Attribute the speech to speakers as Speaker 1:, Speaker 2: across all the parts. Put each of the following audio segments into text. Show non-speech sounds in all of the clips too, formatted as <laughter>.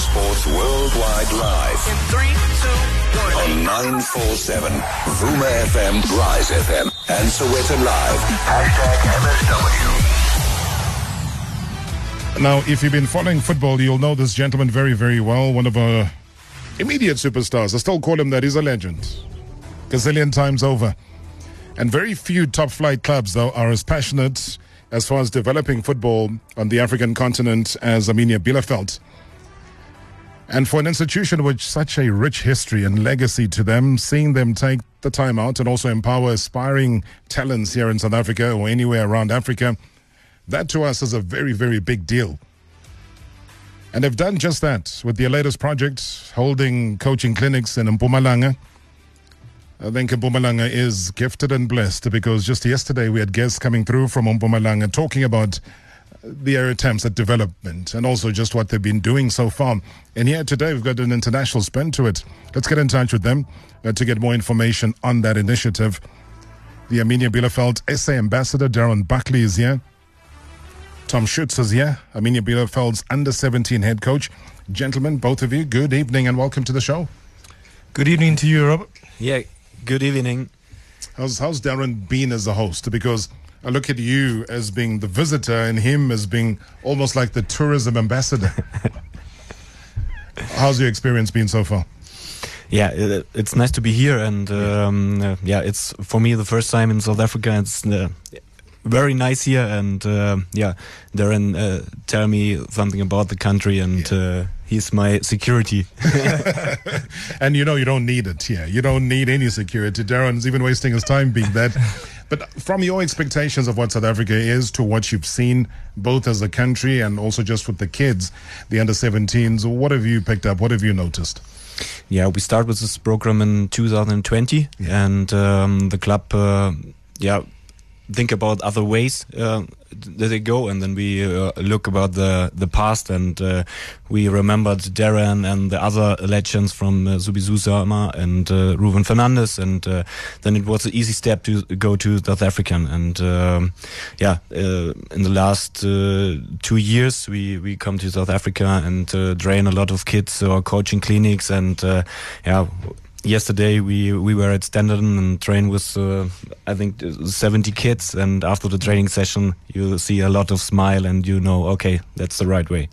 Speaker 1: Sports Worldwide Live.
Speaker 2: In three, two, one.
Speaker 1: On 947, Vuma FM, Rise FM, and Sowetan Live. Hashtag MSW.
Speaker 3: Now, if you've been following football, you'll know this gentleman very, very well. One of our immediate superstars. I still call him that. He's a legend. Gazillion times over. And very few top flight clubs, though, are as passionate as far as developing football on the African continent as Arminia Bielefeld. And for an institution with such a rich history and legacy to them, seeing them take the time out and also empower aspiring talents here in South Africa or anywhere around Africa, that to us is a very, very big deal. And they've done just that with their latest project, holding coaching clinics in Mpumalanga. I think Mpumalanga is gifted and blessed because just yesterday we had guests coming through from Mpumalanga talking about their attempts at development and also just what they've been doing so far. And here today we've got an international spin to it. Let's get in touch with them uh, to get more information on that initiative. The Arminia Bielefeld SA ambassador Darren Buckley is here. Tom Schutz is here, Arminia Bielefeld's under 17 head coach. Gentlemen, both of you, good evening and welcome to the show.
Speaker 4: Good evening to you, Robert.
Speaker 5: Yeah, good evening.
Speaker 3: How's, how's Darren been as a host? Because I look at you as being the visitor and him as being almost like the tourism ambassador. How's your experience been so far?
Speaker 5: Yeah, it, it's nice to be here, and um, uh, yeah, it's for me the first time in South Africa. It's uh, very nice here, and uh, yeah, Darren uh, tell me something about the country, and yeah. Uh, he's my security. <laughs> <laughs>
Speaker 3: and you know you don't need it here. You don't need any security. Darren's even wasting his time being that. <laughs> But from your expectations of what South Africa is to what you've seen, both as a country and also just with the kids, the under 17s, what have you picked up? What have you noticed?
Speaker 5: Yeah, we start with this program in 2020, yeah. and um, the club, uh, yeah, think about other ways uh, that they go, and then we uh, look about the the past, and uh, we remembered Darren and the other legends from uh, Zuma and uh, Rowen Fernández, and uh, then it was an easy step to go to South African, and um, yeah, uh, in the last two years we we come to South Africa and train a lot of kids or coaching clinics, and yeah yesterday we we were at Standerton and trained with uh, I think 70 kids. And after the training session you see a lot of smile and you know okay that's the right way.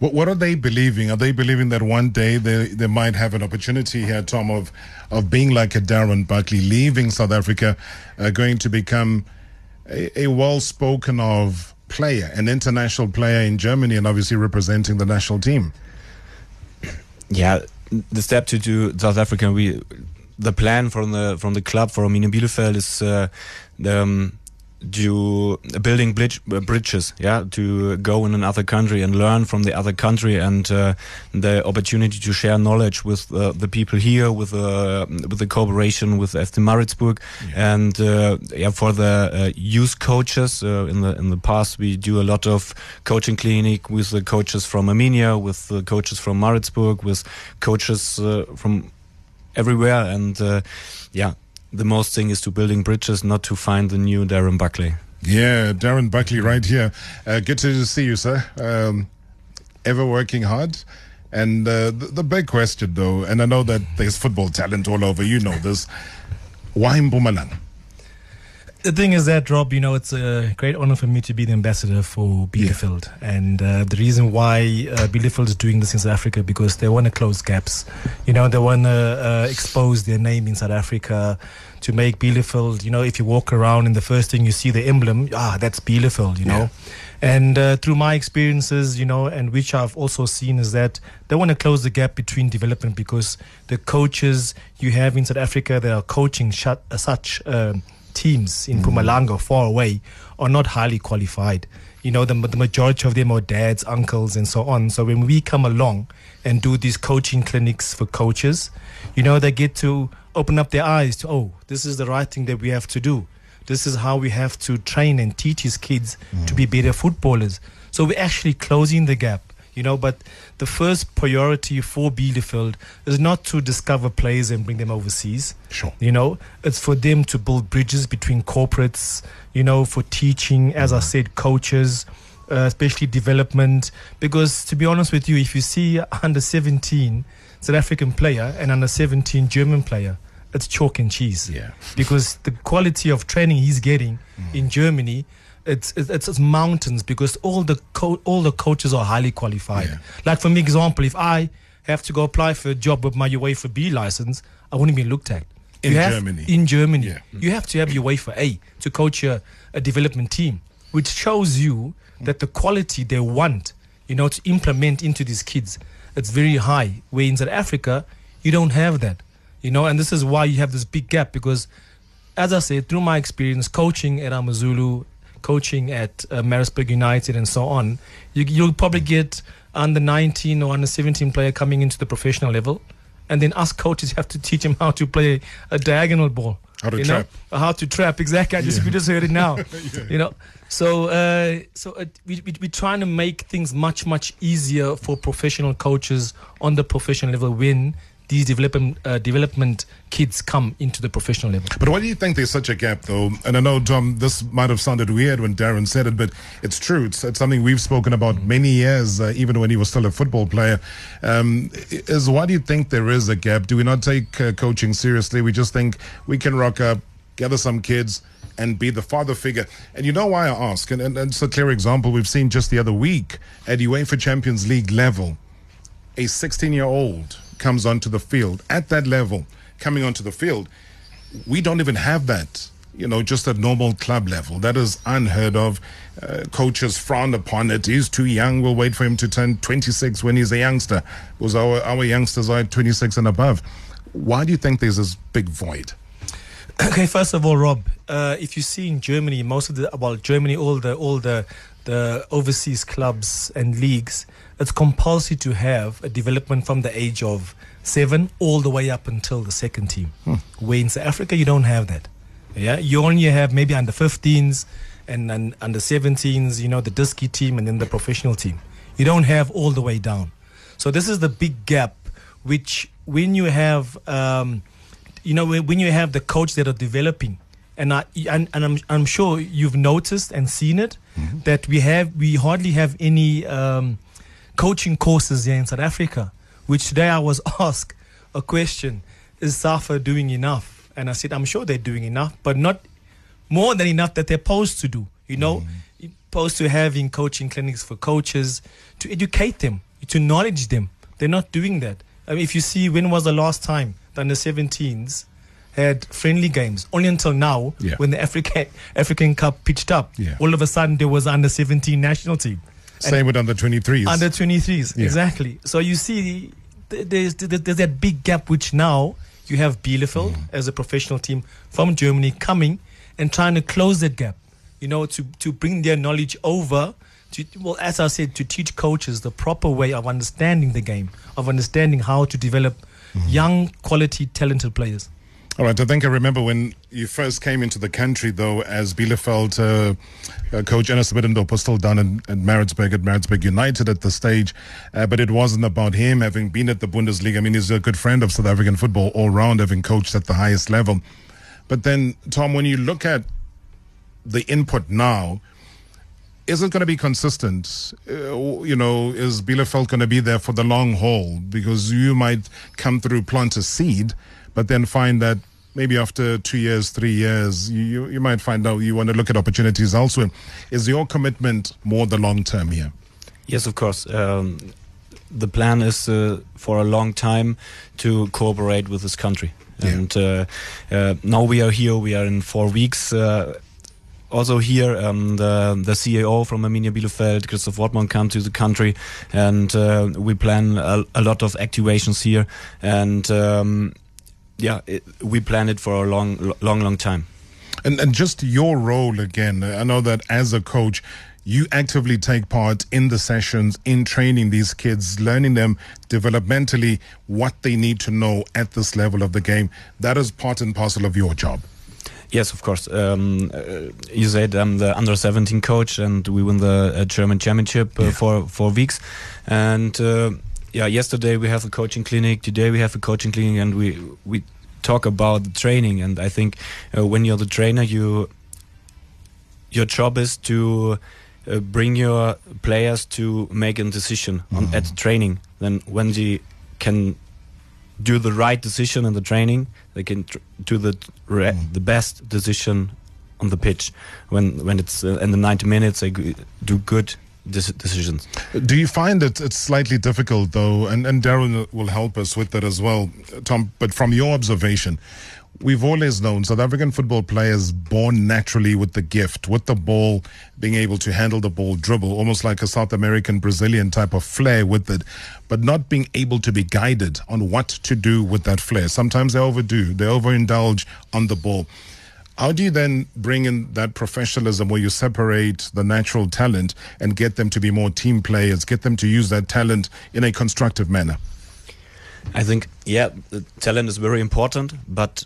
Speaker 3: What, what are they believing? Are they believing that one day they they might have an opportunity here Tom of of being like a Darren Buckley leaving South Africa uh, going to become a, a well spoken of player an international player in Germany and obviously representing the national team?
Speaker 5: Yeah the step to do South Africa, we the plan from the from the club for Arminia Bielefeld is uh, the, um, to building bridge, uh, bridges, yeah, to go in another country and learn from the other country, and uh, the opportunity to share knowledge with uh, the people here, with uh, with the cooperation with FC Maritzburg, yeah. and uh, yeah, for the uh, youth coaches in the in the past we do a lot of coaching clinic with the coaches from Arminia, with the coaches from Maritzburg, with coaches from everywhere, and yeah the most thing is to building bridges, not to find the new Darren Buckley.
Speaker 3: Yeah, Darren Buckley right here. Uh, good to see you, sir. Um, ever working hard. And uh, the, the, big question, though, and I know that there's football talent all over, you know this. Why Mpumalanga?
Speaker 4: The thing is that Rob, you know, it's a great honor for me to be the ambassador for Bielefeld, yeah. and uh, the reason why uh, Bielefeld is doing this in South Africa because they want to close gaps. You know, they want to uh, expose their name in South Africa to make Bielefeld. You know, if you walk around and the first thing you see the emblem, ah, that's Bielefeld. You yeah. know. And uh, through my experiences, you know, and which I've also seen is that they want to close the gap between development because the coaches you have in South Africa, they are coaching uh, such um, teams in mm. Mpumalanga far away are not highly qualified. You know, the, the majority of them are dads, uncles, and so on. So when we come along and do these coaching clinics for coaches, you know, they get to open up their eyes to, oh, this is the right thing that we have to do. This is how we have to train and teach these kids mm. to be better footballers. So we're actually closing the gap you know. But the first priority for Bielefeld is not to discover players and bring them overseas.
Speaker 3: Sure.
Speaker 4: You know, it's for them to build bridges between corporates, you know, for teaching, as I mm. said, coaches, uh, especially development. Because to be honest with you, if you see under 17 South African player and under 17 German player, it's chalk and cheese.
Speaker 3: Yeah.
Speaker 4: Because the quality of training he's getting
Speaker 3: Mm.
Speaker 4: in Germany. It's, it's it's mountains because all the co- all the coaches are highly qualified.
Speaker 3: Yeah.
Speaker 4: Like for me, example, if I have to go apply for a job with my UEFA B license, I wouldn't be looked at.
Speaker 3: In
Speaker 4: have-
Speaker 3: Germany.
Speaker 4: In Germany,
Speaker 3: Yeah. Mm.
Speaker 4: you have to have your UEFA A to coach a, a development team, which shows you that the quality they want, you know, to implement into these kids, it's very high. Where in South Africa, you don't have that, you know, and this is why you have this big gap because, as I said, through my experience coaching at Amazulu, coaching at uh, Maritzburg United, and so on, you, you'll probably get under 19 or under 17 player coming into the professional level, and then us coaches have to teach them how to play a diagonal ball.
Speaker 3: How to
Speaker 4: you
Speaker 3: trap.
Speaker 4: Know? How to trap, exactly. I just, We just heard it now. <laughs> You know, so uh, so uh, we, we, we're trying to make things much, much easier for professional coaches on the professional level when these development, uh, development kids come into the professional level.
Speaker 3: But why do you think there's such a gap, though? And I know, Tom, this might have sounded weird when Darren said it, but it's true. It's, it's something we've spoken about many years, uh, even when he was still a football player. Um, is why do you think there is a gap? Do we not take uh, coaching seriously? We just think we can rock up, gather some kids, and be the father figure. And you know why I ask? And, and, and it's a clear example we've seen just the other week at UEFA Champions League level a 16 year old comes onto the field at that level, coming onto the field, we don't even have that. You know, just at normal club level. That is unheard of. Uh, coaches frown upon it. He's too young. We'll wait for him to turn 26 when he's a youngster. Because our, our youngsters are 26 and above. Why do you think there's this big void?
Speaker 4: Okay, first of all, Rob, uh, if you see in Germany, most of the well, Germany, all the all the the overseas clubs and leagues, it's compulsory to have a development from the age of seven all the way up until the second team. Where in South Africa, you don't have that. Yeah, you only have maybe under 15s and, and under 17s. You know, the disky team and then the professional team. You don't have all the way down. So this is the big gap, which when you have. Um, you know when when you have the coach that are developing and I and, and I'm I'm sure you've noticed and seen it that we have we hardly have any um, coaching courses here in South Africa. Which today I was <laughs> asked a question: Is SAFA doing enough? And I said I'm sure they're doing enough, but not more than enough that they're supposed to do. You know, opposed to having coaching clinics for coaches to educate them, to knowledge them. They're not doing that. I mean, if you see, when was the last time the under 17s had friendly games? Only until now,
Speaker 3: Yeah.
Speaker 4: when the African African Cup pitched up,
Speaker 3: Yeah.
Speaker 4: all of a sudden there was under 17 national team. And-
Speaker 3: Same with under 23s.
Speaker 4: under 23s
Speaker 3: Yeah.
Speaker 4: exactly so you see th- there's, there's that big gap which now you have Bielefeld
Speaker 3: Mm.
Speaker 4: as a professional team from Germany coming and trying to close that gap you know to to bring their knowledge over to well as I said to teach coaches the proper way of understanding the game of understanding how to develop
Speaker 3: Mm-hmm.
Speaker 4: young quality talented players
Speaker 3: All right, I think I remember when you first came into the country, though, as Bielefeld uh, uh, coach Ernest Middendorp was still down in, in Maritzburg at Maritzburg United at the stage, uh, but it wasn't about him having been at the Bundesliga. I mean, he's a good friend of South African football all round, having coached at the highest level. But then, Tom, when you look at the input now, is it going to be consistent? Uh, you know, is Bielefeld going to be there for the long haul? Because you might come through, plant a seed, but then find that maybe after two years, three years, you, you, might find out you want to look at opportunities elsewhere. Is your commitment more the long term here?
Speaker 5: Yes, of course. Um, the plan is uh, for a long time to cooperate with this country.
Speaker 3: Yeah.
Speaker 5: And uh, uh, now we are here. We are in four weeks. Uh, also here, um, the the CEO from Arminia Bielefeld, Christoph Wortmann, come to the country, and uh, we plan a, a lot of activations here. And um, yeah, it, we planned it for a long, long, long time.
Speaker 3: And, and just your role again, I know that as a coach, you actively take part in the sessions, in training these kids, learning them developmentally what they need to know at this level of the game. That is part and parcel of your job.
Speaker 5: Yes, of course. Um, uh, you said I'm the under 17 coach, and we won the uh, German championship uh,
Speaker 3: Yeah.
Speaker 5: for four weeks. And uh, yeah, yesterday we have a coaching clinic. Today we have a coaching clinic, and we we talk about the training. And I think uh, when you're the trainer, you your job is to uh, bring your players to make a decision on, at training. Then when they can do the right decision in the training, they can tr- do the re- the best decision on the pitch. When when it's uh, in the 90 minutes, they g- do good decisions.
Speaker 3: Do you find that it's slightly difficult, though, and, and Darren will help us with that as well, Tom, but from your observation, we've always known South African football players born naturally with the gift, with the ball, being able to handle the ball, dribble, almost like a South American, Brazilian type of flair with it, but not being able to be guided on what to do with that flair. Sometimes they overdo, they overindulge on the ball. How do you then bring in that professionalism where you separate the natural talent and get them to be more team players, get them to use that talent in a constructive manner?
Speaker 5: I think yeah, talent is very important, but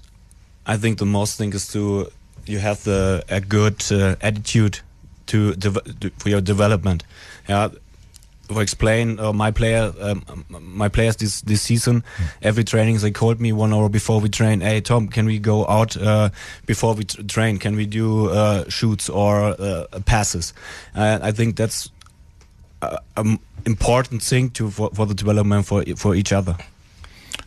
Speaker 5: I think the most thing is to you have the a good uh, attitude to, to for your development. Yeah, for explain uh, my player um, my players this this season. Every training they called me one hour before we train hey tom can we go out uh, before we train? Can we do uh, shoots or uh, passes? Uh, i think that's an important thing to for, for the development for for each other.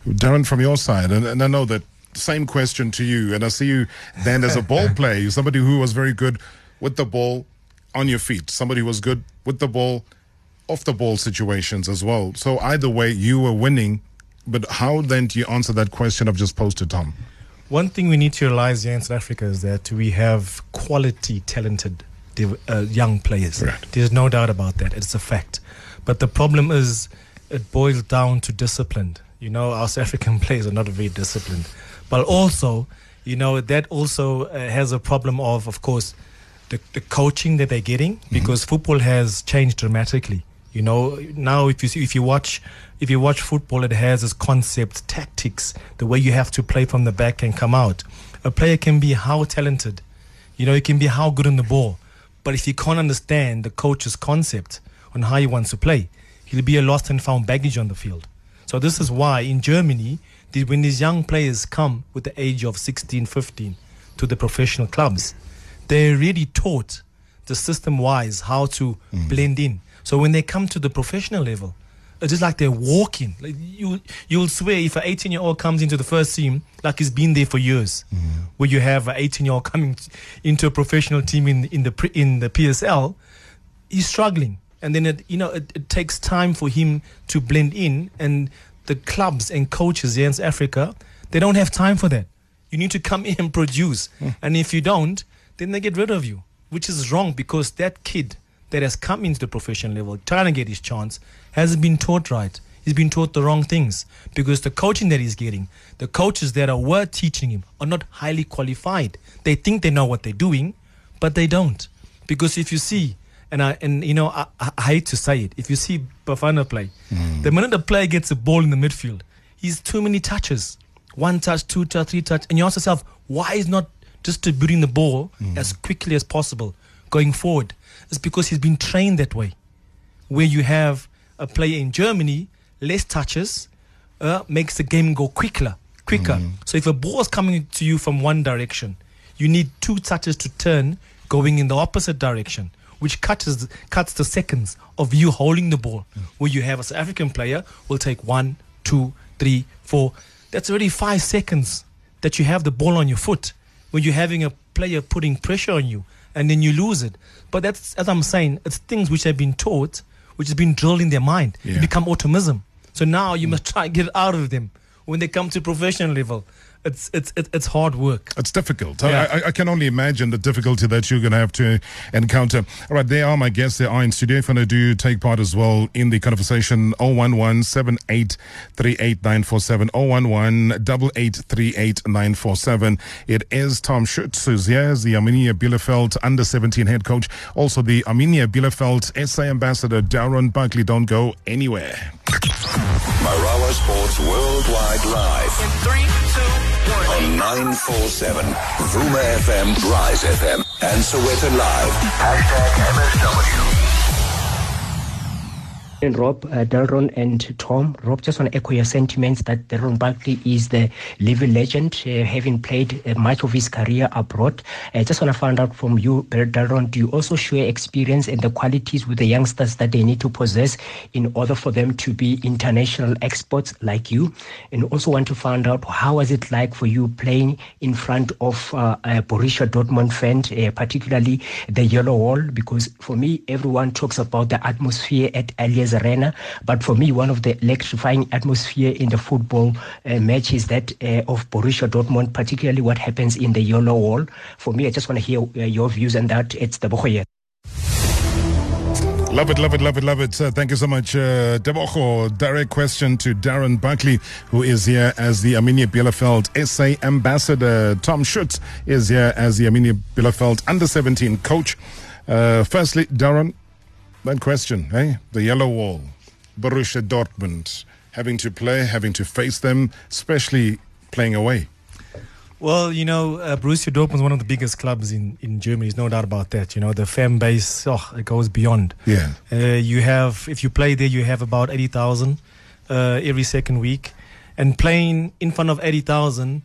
Speaker 3: Darren, from your side, and, and I know that same question to you, and I see you then as a <laughs> ball player, somebody who was very good with the ball on your feet, somebody who was good with the ball off the ball situations as well. So either way, you were winning. But how then do you answer that question I've just posed to Tom?
Speaker 4: One thing we need to realize here in South Africa is that we have quality, talented uh, young players.
Speaker 3: Right.
Speaker 4: There's no doubt about that. It's a fact. But the problem is, it boils down to discipline. You know, our South African <laughs> players are not very disciplined. But also, you know, that also uh, has a problem of, of course, the, the coaching that they're getting because football has changed dramatically. You know, now if you see, if you watch if you watch football, it has its concept, tactics, the way you have to play from the back and come out. A player can be how talented, you know, he can be how good on the ball, but if he can't understand the coach's concept on how he wants to play, he'll be a lost and found baggage on the field. So this is why in Germany, when these young players come with the age of 16, 15 to the professional clubs, they're really taught the system wise how to mm-hmm. blend in. So when they come to the professional level, it's just like they're walking. Like you, you'll swear if an 18 year old comes into the first team, like he's been there for years, mm-hmm. where you have an 18 year old coming into a professional team in in the in the PSL, he's struggling, and then it you know it, it takes time for him to blend in, and the clubs and coaches here in South Africa, they don't have time for that. You need to come in and produce, hmm. and if you don't, then they get rid of you, which is wrong because that kid that has come into the professional level trying to get his chance hasn't been taught right. He's been taught the wrong things because the coaching that he's getting, the coaches that are were teaching him are not highly qualified. They think they know what they're doing, but they don't. Because if you see, and I and you know I, I hate to say it, if you see Bafana play, hmm. the minute the player gets a ball in the midfield, he's too many touches, one touch, two touch, three touch, and you ask yourself why is not distributing the ball hmm. as quickly as possible going forward? It's because he's been trained that way where you have a player in Germany, less touches, uh, makes the game go quicker, quicker. So if a ball is coming to you from one direction, you need two touches to turn going in the opposite direction, which cuts cuts the seconds of you holding the ball. Where you have a South African player will take one, two, three, four. That's already five seconds that you have the ball on your foot. When you're having a player putting pressure on you, and then you lose it. But that's as I'm saying, it's things which have been taught, which has been drilled in their mind.
Speaker 3: Yeah.
Speaker 4: It become automism. So now you mm. must try and get it out of them when they come to professional level. It's it's it's, it's hard work.
Speaker 3: It's difficult.
Speaker 4: Yeah.
Speaker 3: I, I, I can only imagine the difficulty that you're going to have to encounter. All right, there are my guests. They are in studio. If you want to do take part as well in the conversation, 011 7838947, 011 8838947. It is Tom Schutz who's here the Arminia Bielefeld under 17 head coach. Also, the Arminia Bielefeld SA ambassador, Darren Buckley. Don't go anywhere.
Speaker 1: Marawa Sports Worldwide Live
Speaker 2: In three, two, one.
Speaker 1: On 947 Vuma FM, Rise FM, and Sowetan Live. Hashtag MSW.
Speaker 6: And Rob, uh, Delron and Tom, Rob, just want to echo your sentiments that Delron Buckley is the living legend, uh, having played uh, much of his career abroad. I just want to find out from you, Delron, do you also share experience and the qualities with the youngsters that they need to possess in order for them to be international experts like you? And also want to find out how was it like for you playing in front of uh, Borussia Dortmund fan, uh, particularly the Yellow Wall? Because for me, everyone talks about the atmosphere at Allianz Arena, but for me, one of the electrifying atmosphere in the football uh, match is that uh, of Borussia Dortmund, particularly what happens in the Yellow Wall. For me, I just want to hear uh, your views on that. It's the Bohoye.
Speaker 3: Love it, love it, love it, love it. Uh, thank you so much, uh, Debocho. Direct question to Darren Buckley, who is here as the Arminia Bielefeld SA ambassador. Tom Schutz is here as the Arminia Bielefeld under 17 coach. Uh, firstly, Darren, that question, eh? The yellow wall, Borussia Dortmund, having to play, having to face them, especially playing away.
Speaker 4: Well, you know, uh, Borussia Dortmund is one of the biggest clubs in, in Germany. There's no doubt about that. You know, the fan base, oh, it goes beyond.
Speaker 3: Yeah.
Speaker 4: Uh, you have, if you play there, you have about 80,000 uh, every second week. And playing in front of 80,000,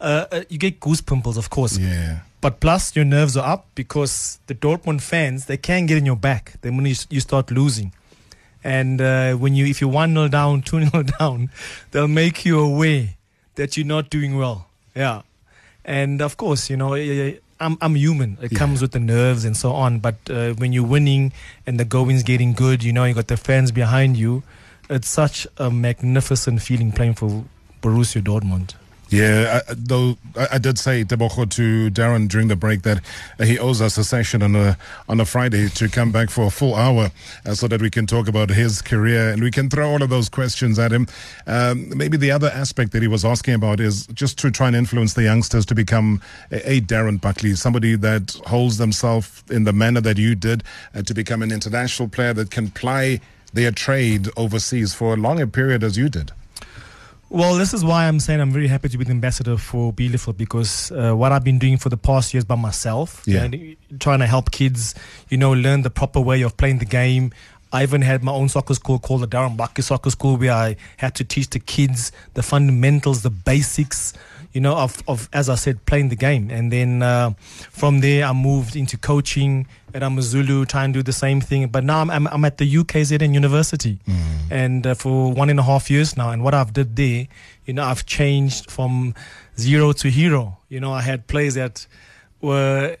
Speaker 4: uh, uh, you get goose pimples, of course.
Speaker 3: Yeah.
Speaker 4: But plus, your nerves are up because the Dortmund fans, they can get in your back the minute you, you start losing. And uh, when you, if you're 1 0 down, <laughs> 2 0 down, they'll make you aware that you're not doing well. Yeah. And of course, you know, I'm, I'm human. It
Speaker 3: Yeah.
Speaker 4: comes with the nerves and so on. But uh, when you're winning and the going's getting good, you know, you got the fans behind you. It's such a magnificent feeling playing for Borussia Dortmund.
Speaker 3: Yeah, I, though I, did say Debocho to Darren during the break that he owes us a session on a on a Friday to come back for a full hour uh, so that we can talk about his career and we can throw all of those questions at him. Um, maybe the other aspect that he was asking about is just to try and influence the youngsters to become a, a Darren Buckley, somebody that holds themselves in the manner that you did, uh, to become an international player that can ply their trade overseas for a longer period as you did.
Speaker 4: Well, this is why I'm saying I'm very happy to be the ambassador for Bielefeld because uh, what I've been doing for the past years by myself,
Speaker 3: Yeah.
Speaker 4: and trying to help kids, you know, learn the proper way of playing the game. I even had my own soccer school called the Darren Buckley Soccer School, where I had to teach the kids the fundamentals, the basics, you know, of, of as I said, playing the game. And then uh, from there, I moved into coaching at Amazulu, trying to do the same thing. But now I'm, I'm, I'm at the UKZN University, and uh, for one and a half years now. And what I've did there, you know, I've changed from zero to hero. You know, I had players that were.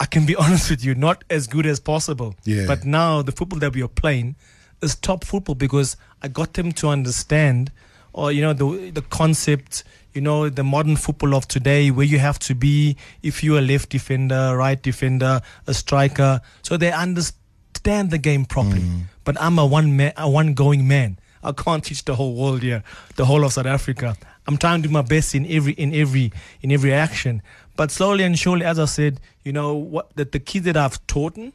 Speaker 4: I can be <laughs> honest with you, not as good as possible.
Speaker 3: Yeah.
Speaker 4: But now the football that we are playing is top football because I got them to understand, or you know, the the concept, you know, the modern football of today, where you have to be if you're a left defender, right defender, a striker, so they understand the game properly. Mm. But I'm a one man, a one going man. I can't teach the whole world here, the whole of South Africa. I'm trying to do my best in every in every in every action. But slowly and surely, as I said, you know what that the kids that I've taught them,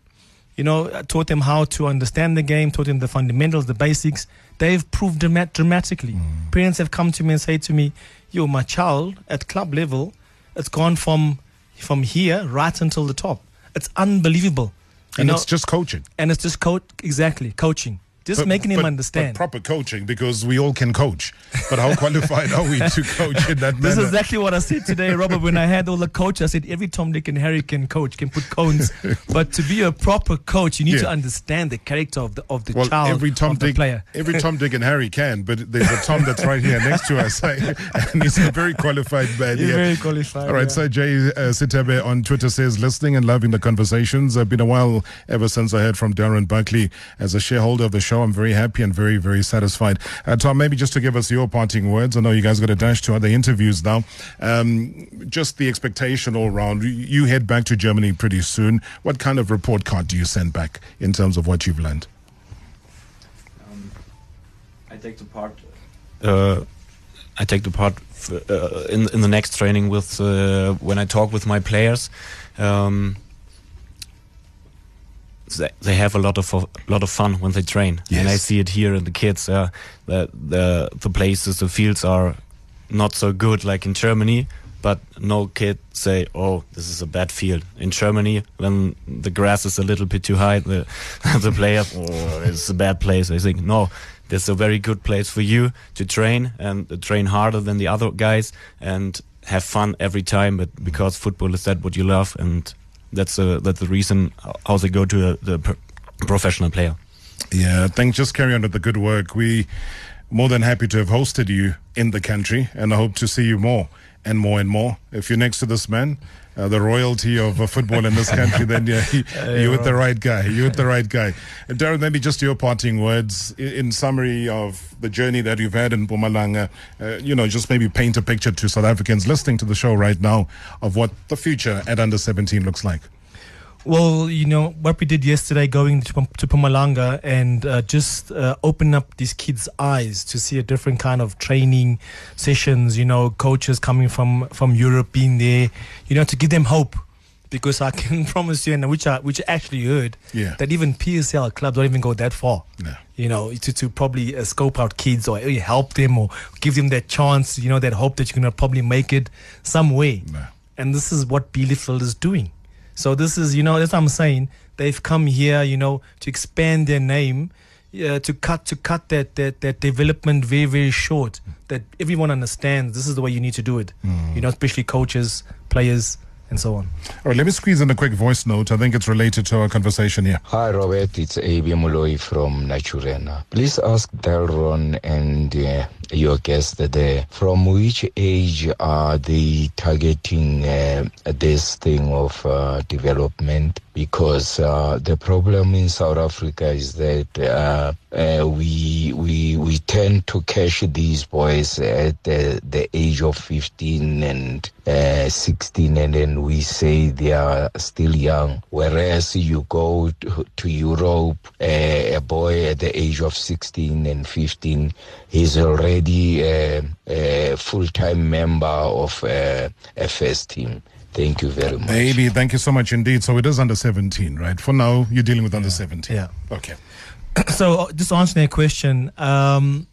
Speaker 4: you know, I taught them how to understand the game, taught them the fundamentals, the basics. They've proved drama- dramatically. Mm. Parents have come to me and say to me, "Yo, my child at club level, it's gone from from here right until the top. It's unbelievable." You
Speaker 3: And
Speaker 4: know,
Speaker 3: it's just coaching.
Speaker 4: and it's just coach exactly coaching, just
Speaker 3: But-
Speaker 4: making him
Speaker 3: but-
Speaker 4: understand.
Speaker 3: But proper coaching because we all can coach. But how qualified are we to coach in that manner? <laughs>
Speaker 4: This is exactly what I said today, Robert. When I had all the coach, I said every Tom, Dick, and Harry can coach, can put cones. <laughs> but to be a proper coach, you need to understand the character of the of the
Speaker 3: well,
Speaker 4: child,
Speaker 3: every Tom, Dick,
Speaker 4: player.
Speaker 3: every Tom, Dick, and Harry can, but there's a Tom that's right here next to us, <laughs> and he's a very qualified man.
Speaker 4: You're
Speaker 3: yeah.
Speaker 4: very qualified.
Speaker 3: All right,
Speaker 4: yeah.
Speaker 3: so Jay uh, Sitebe on Twitter says, listening and loving the conversations. It's been a while ever since I heard from Darren Buckley. As a shareholder of the show, I'm very happy and very, very satisfied. Uh, Tom, maybe just to give us your parting words. I know you guys got a dash to other interviews now. Um, just the expectation all round. You- You head back to Germany pretty soon. What kind of report card do you send back in terms of what you've learned?
Speaker 5: I take the part. Uh, I take the part f- uh, in in the next training with uh, when I talk with my players. Um, they, they have a lot of a lot of fun when they train, and I see it here in the kids. Uh, the the the places, the fields are not so good like in Germany, but no kid say, "Oh, this is a bad field." In Germany, when the grass is a little bit too high, the <laughs> the player, "Oh, it's a bad place." I think no, this is a very good place for you to train and uh, train harder than the other guys and have fun every time. But because football is that what you love, and that's uh, that's the reason how they go to a, the pro- professional player.
Speaker 3: Yeah, thanks. Just carry on with the good work. We more than happy to have hosted you in the country, and I hope to see you more and more and more. If you're next to this man, uh, the royalty of uh, football in this country, then yeah, <laughs> you, you're with the right guy. You're with the right guy. And Darren, maybe just your parting words in, in summary of the journey that you've had in Pumalanga. Uh, you know, just maybe paint a picture to South Africans listening to the show right now of what the future at under 17 looks like.
Speaker 4: Well, you know what we did yesterday, going to, to Pumalanga and uh, just uh, open up these kids' eyes to see a different kind of training sessions. You know, coaches coming from from Europe being there. You know, to give them hope, because I <laughs> can promise you, and which I which I actually heard,
Speaker 3: Yeah.
Speaker 4: that even PSL clubs don't even go that far.
Speaker 3: No.
Speaker 4: You know, to, to probably uh, scope out kids or uh, help them or give them that chance. You know, that hope that you're gonna probably make it some way.
Speaker 3: No.
Speaker 4: And this is what Bielefeld is doing. So this is, you know, that's what I'm saying. They've come here, you know, to expand their name, uh, to cut to cut that, that that development very very short. That everyone understands this is the way you need to do it. You know, especially coaches, players, and so on.
Speaker 3: All right, let me squeeze in a quick voice note. I think it's related to our conversation here.
Speaker 7: Hi, Robert. It's A.B. Moloi from Naturena. Please ask Delron and uh, your guest there from which age are they targeting uh, this thing of uh, development? Because uh, the problem in South Africa is that uh, uh, we we we tend to catch these boys at the, the age of 15 and uh, 16 and then we say they are still young whereas you go to, to europe uh, a boy at the age of 16 and 15 he's already uh, a full-time member of uh, a first team thank you very much
Speaker 3: Maybe, thank you so much indeed. So it is under 17, right? For now, you're dealing with under 17.
Speaker 4: Yeah.
Speaker 3: Okay. <coughs>
Speaker 4: so uh, just answering a question, um,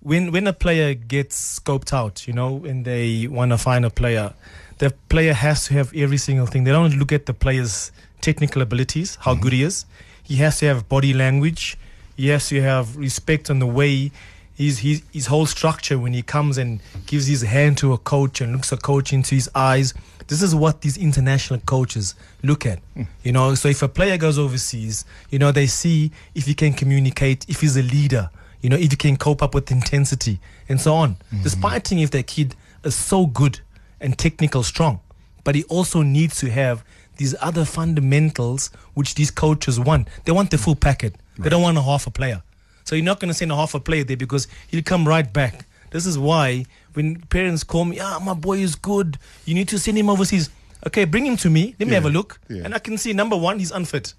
Speaker 4: when when a player gets scoped out, you know, and they want to find a player, the player has to have every single thing. They don't look at the player's technical abilities, how good he mm-hmm. is. He has to have body language. He has to have respect on the way his, his his whole structure when he comes and gives his hand to a coach and looks a coach into his eyes. This is what these international coaches look at. Mm. You know, so if a player goes overseas, you know, they see if he can communicate, if he's a leader, you know, if he can cope up with intensity and so on. Despite if that kid is so good and technical strong, but he also needs to have these other fundamentals which these coaches want. They want the full packet. They don't want a half a player. So you're not going to send a half a player there because he'll come right back. This is why when parents call me, ah, my boy is good. You need to send him overseas. Okay, bring him to me. Let me
Speaker 3: Yeah,
Speaker 4: have a look.
Speaker 3: yeah.
Speaker 4: And I can see number one, he's unfit.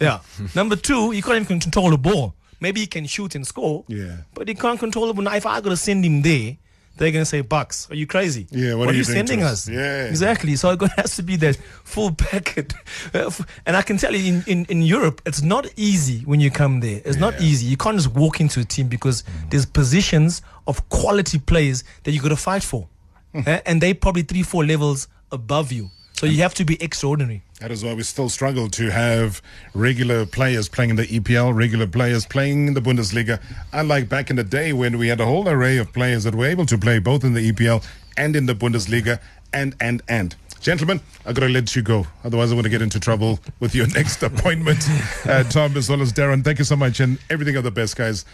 Speaker 4: Yeah. <laughs> number two, he can't even control the ball. Maybe he can shoot and score.
Speaker 3: Yeah.
Speaker 4: But he can't control the ball. Now, if I got to send him there, they're going to say, Bucks, are you crazy?
Speaker 3: Yeah, what are
Speaker 4: are
Speaker 3: you
Speaker 4: you sending
Speaker 3: us?
Speaker 4: us?
Speaker 3: Yeah.
Speaker 4: Exactly. So it <laughs> has to be that full packet. <laughs> Uh, And I can tell you, in, in, in Europe, it's not easy when you come there. It's not easy. You can't just walk into a team because there's positions of quality players that you got to fight for. Eh, and they probably three, four levels above you. So you have to be extraordinary.
Speaker 3: That is why we still struggle to have regular players playing in the EPL, regular players playing in the Bundesliga. Unlike back in the day when we had a whole array of players that were able to play both in the EPL and in the Bundesliga, and, and, and. Gentlemen, I've got to let you go. Otherwise, I'm going to get into trouble with your <laughs> next appointment. Uh, Tom, as well as Darren, thank you so much and everything of the best, guys.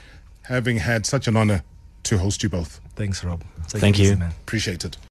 Speaker 3: Having had such an honor to host you both.
Speaker 4: Thanks, Rob. Take
Speaker 5: Thank you.
Speaker 4: man.
Speaker 3: Appreciate it.